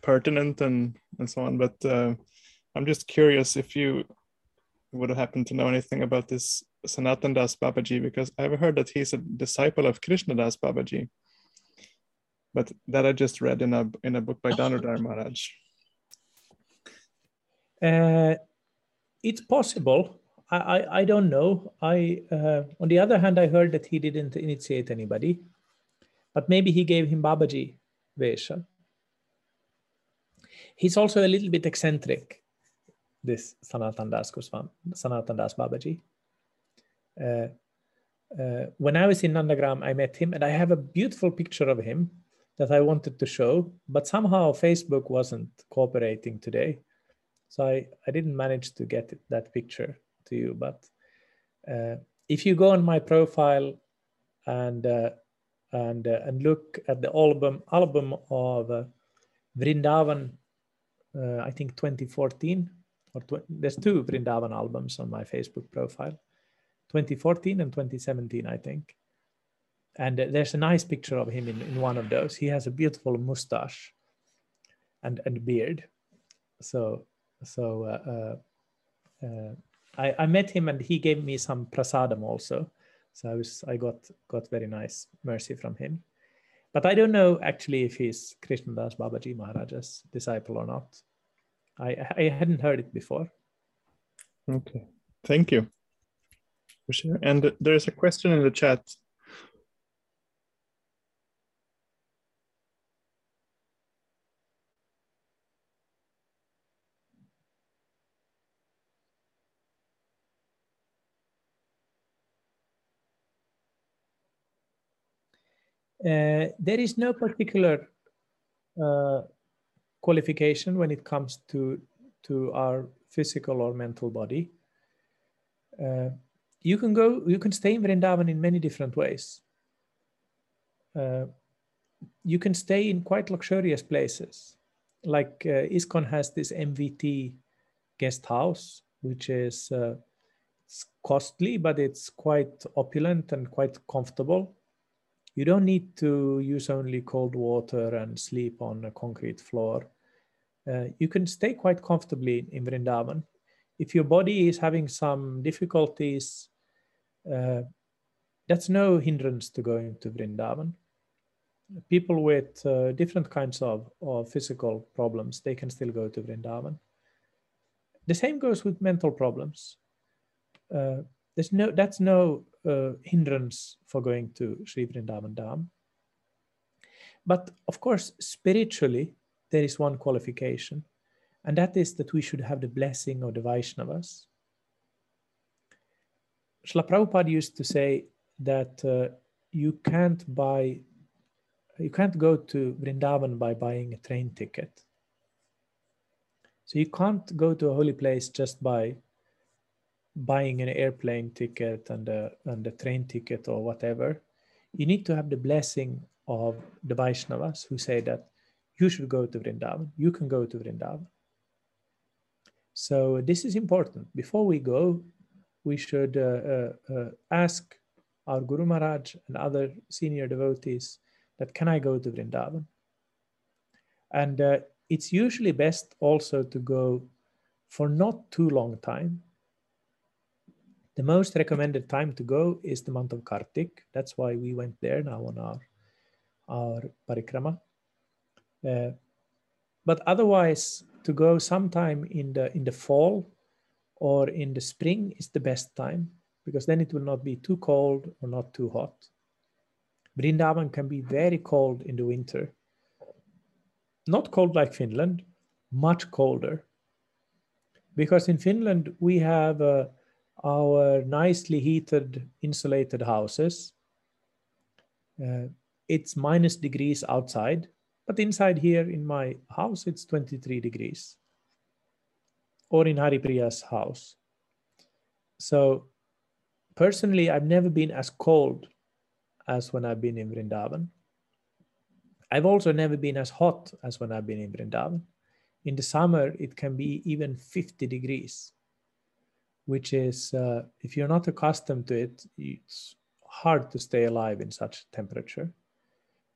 pertinent and and so on, but uh, I'm just curious if you would happen to know anything about this Sanatan Das Babaji because I've heard that he's a disciple of Krishna Das Babaji, but that I just read in a in a book by Damodar Maharaj. Uh, it's possible. I, I, don't know. I uh, on the other hand, I heard that he didn't initiate anybody, but maybe he gave him Babaji Vesha. He's also a little bit eccentric, this Sanatan Das Goswami, Sanatan Das Babaji. Uh, uh, when I was in Nandagram, I met him, and I have a beautiful picture of him that I wanted to show, but somehow Facebook wasn't cooperating today. So I, I didn't manage to get that picture to you. But uh, if you go on my profile and uh, and uh, and look at the album album of uh, Vrindavan, uh, I think 2014 or tw- there's two Vrindavan albums on my Facebook profile, 2014 and 2017, I think. And uh, there's a nice picture of him in, in one of those. He has a beautiful mustache and and beard. So so uh, I, I met him and he gave me some prasadam also. So I was I got got very nice mercy from him. But I don't know actually if he's Krishnadas Babaji Maharaja's disciple or not. I I hadn't heard it before. Okay, thank you. And there's a question in the chat. Uh, there is no particular uh, qualification when it comes to to our physical or mental body. Uh, you can go, you can stay in Vrindavan in many different ways. Uh, you can stay in quite luxurious places, like uh, ISKCON has this MVT guest house, which is costly, but it's quite opulent and quite comfortable you don't need to use only cold water and sleep on a concrete floor. Uh, you can stay quite comfortably in Vrindavan. If your body is having some difficulties, uh, that's no hindrance to going to Vrindavan. People with uh, different kinds of, of physical problems, they can still go to Vrindavan. The same goes with mental problems. Uh, there's no that's no uh, hindrance for going to Sri Vrindavan Dham. But of course, spiritually, there is one qualification, and that is that we should have the blessing of the Vaishnavas. Srila Prabhupada used to say that uh, you can't buy, you can't go to Vrindavan by buying a train ticket. So you can't go to a holy place just by buying an airplane ticket and a, and a train ticket or whatever, you need to have the blessing of the Vaishnavas who say that you should go to Vrindavan, you can go to Vrindavan. So this is important. Before we go, we should uh, uh, uh, ask our Guru Maharaj and other senior devotees that can I go to Vrindavan? And uh, it's usually best also to go for not too long time the most recommended time to go is the month of Kartik. That's why we went there now on our our parikrama. Uh, but otherwise, to go sometime in the in the fall or in the spring is the best time because then it will not be too cold or not too hot. Vrindavan can be very cold in the winter. Not cold like Finland, much colder. Because in Finland we have uh, our nicely heated, insulated houses. Uh, it's minus degrees outside, but inside here in my house, it's 23 degrees. Or in Haripriya's house. So, personally, I've never been as cold as when I've been in Vrindavan. I've also never been as hot as when I've been in Vrindavan. In the summer, it can be even 50 degrees which is uh, if you're not accustomed to it, it's hard to stay alive in such temperature.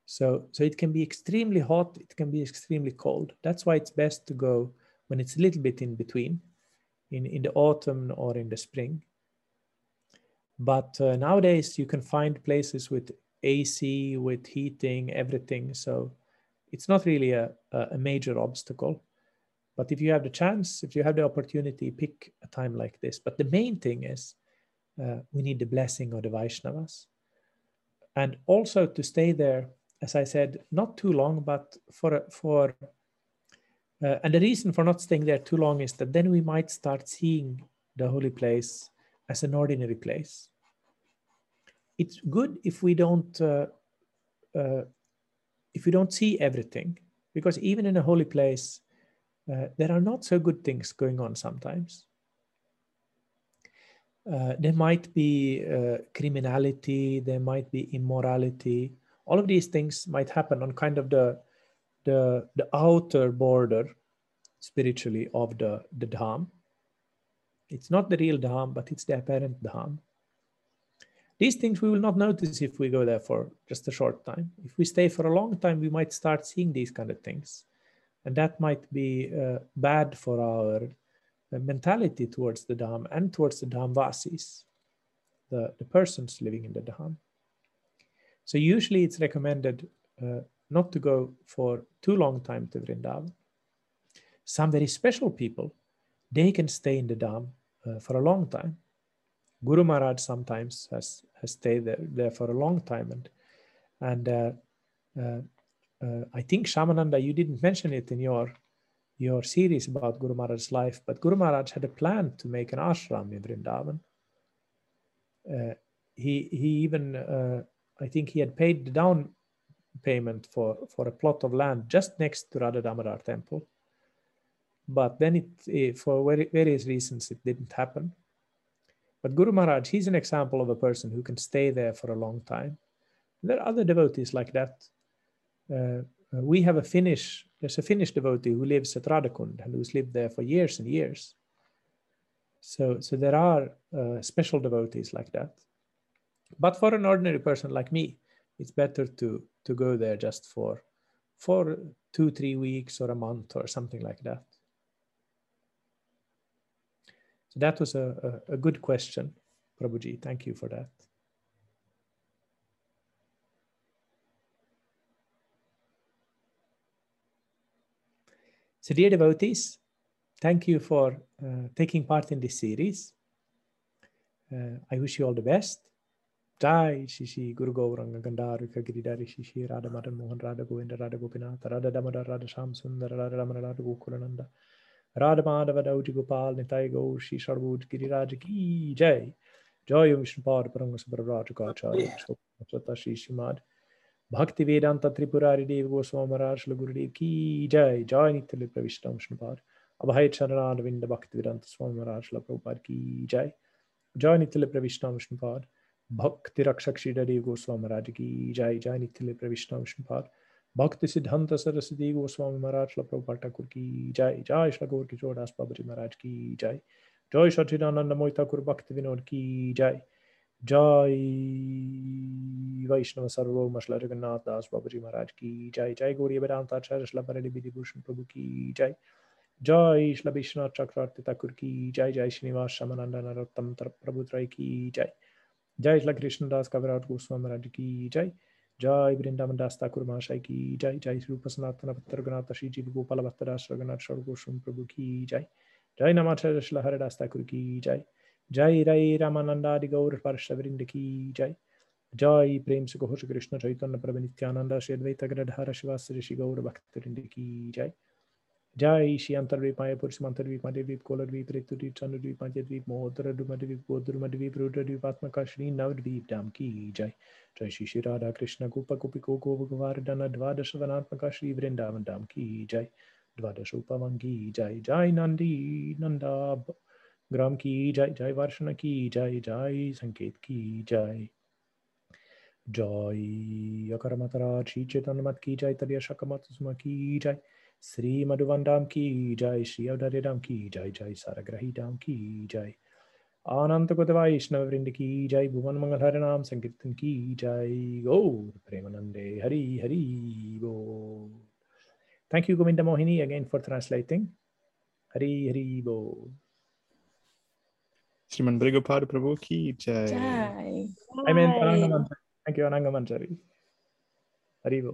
So, so it can be extremely hot, it can be extremely cold. That's why it's best to go when it's a little bit in between, in, in the autumn or in the spring. But uh, nowadays you can find places with AC, with heating, everything. So it's not really a, a major obstacle. But if you have the chance, if you have the opportunity, pick a time like this. But the main thing is uh, we need the blessing of the Vaishnavas. And also to stay there as I said, not too long, but for for uh, and the reason for not staying there too long is that then we might start seeing the holy place as an ordinary place. It's good if we don't uh, uh, if we don't see everything, because even in a holy place, uh, there are not so good things going on sometimes. Uh, there might be uh, criminality, there might be immorality, all of these things might happen on kind of the the, the outer border spiritually of the, the dham. It's not the real dham, but it's the apparent dham. These things we will not notice if we go there for just a short time. If we stay for a long time, we might start seeing these kind of things. And that might be uh, bad for our uh, mentality towards the dham and towards the dham vasis, the, the persons living in the dham. So usually it's recommended uh, not to go for too long time to Vrindavan. Some very special people, they can stay in the Dham uh, for a long time. Guru Maharaj sometimes has, has stayed there, there for a long time. And, and uh, uh, I think Shyamananda, you didn't mention it in your, your series about Guru Maharaj's life, but Guru Maharaj had a plan to make an ashram in Vrindavan. Uh, he, he even uh, I think he had paid the down payment for, for a plot of land just next to Radha Damodar temple. But then it, it, for various reasons, it didn't happen. But Guru Maharaj, he's an example of a person who can stay there for a long time. There are other devotees like that. Uh, uh we have a Finnish, there's a Finnish devotee who lives at Radhakund and who's lived there for years and years. So, so there are uh, special devotees like that. But for an ordinary person like me, it's better to to go there just for for two, three weeks or a month or something like that. So that was a, a, a good question, Prabhuji. Thank you for that. So dear devotees, thank you for uh, taking part in this series. Uh, I wish you all the best. Jai Shri Guru Gauranga Gandharvika Giridhari Shri Radha Madan Mohan Radha Govinda Radha Gopinath Radha Damodar Radha Sham Sundar Radha Ramana Radha Gokulananda Radha Madhava Dauji Gopal Nitai Gaur Shri Sarvud Giriraj Ki Jai Jai Vishnu Pad Paranga Sabaraj Kacharya Shota Shri Shrimad भक्ति वेदांत त्रिपुरारी देव गोस्वामी महाराज गुरुदेव की जय जय नित्य प्रविष्टम शुभार अभय चरणारविंद भक्तिवेदांत स्वामी महाराज प्रभुपाद की जय जय नित्य प्रविष्टम श्रीपाद भक्ति रक्षक श्रीदेव गोस्वामी महाराज की जय जय नित्य प्रविष्टम श्रीपाद भक्ति सिद्धांत सरस्वती गोस्वामी महाराज प्रभुपाद ठाकुर की जय जय श्री गौर किशोर दास बाबरी महाराज की जय जय सचिदानंद मोई ठाकुर भक्ति विनोद की जय जय। वैष्णव सर्वोम श्री जगन्नाथ दास बाबूजी महाराज की जय। जय गौरी वेदांताचार्य श्री बरेली विधि भूषण प्रभु की जय। जय श्री विश्वनाथ चक्रवर्ती ठाकुर की जय। जय श्रीनिवास श्यामानंद नरोत्तम प्रभु त्रय की जय। जय श्री कृष्णदास कविराट गोस्वामी महाराज की जय। जय वृंदावन दास ठाकुर महाशय की जय। जय श्री उपसनातन पत्रगनाथ श्री जीव गोपाल भक्तदास रघुनाथ गोस्वामी प्रभु की जय। जय नमाचार्य श्री हरिदास ठाकुर की जय। जय रई रामानंदादि गौर वृंद की जय। जय प्रेम से घोष कृष्ण, चैतन्य प्रभु नित्यानंद, श्री अद्वैत गृधर शिवास ऋषि गौर भक्तवृंद की जय। जय श्री अंतर्वीप मायापुर सीमांतर्वीप मध्यद्वीप कोलरद्वीप ऋतुद्वीप, चंद्रद्वीप, मध्यद्वीप, महोदरद्वीप गोदुर्मद्वीप रुद्रद्वीपात्मका श्री नवद्वीप धाम की जय। जय श्री श्री राधा कृष्ण गोप गोपिको गोपकुमारधन द्वादश वनात्मका श्री वृंदावन धाम की जय। द्वादश उपवंगी, जय। जय नंदी नंदा ग्राम की जाय जाय वार्षण की जाय जाय संकेत की जाय। जाय जय अकरमतरा श्री चेतन मत की जय मत शकमत की जाय। श्री मधुवन धाम की जाय, श्री अवधर धाम की जाय, जय साराग्रही धाम की जाय। आनंद को वैष्णव वृंद की जय, भुवन मंगल हरि नाम संकीर्तन की जय। गौर प्रेमानंदे, हरि हरि गो thank you Govind Mohini again for translating Hari Hari बोल। శ్రీమన్ భృగపాడు ప్రభుకి జయ ఐ మీన్ పరంగమంత్రి థ్యాంక్ యూ అనంగమంత్రి హరి బో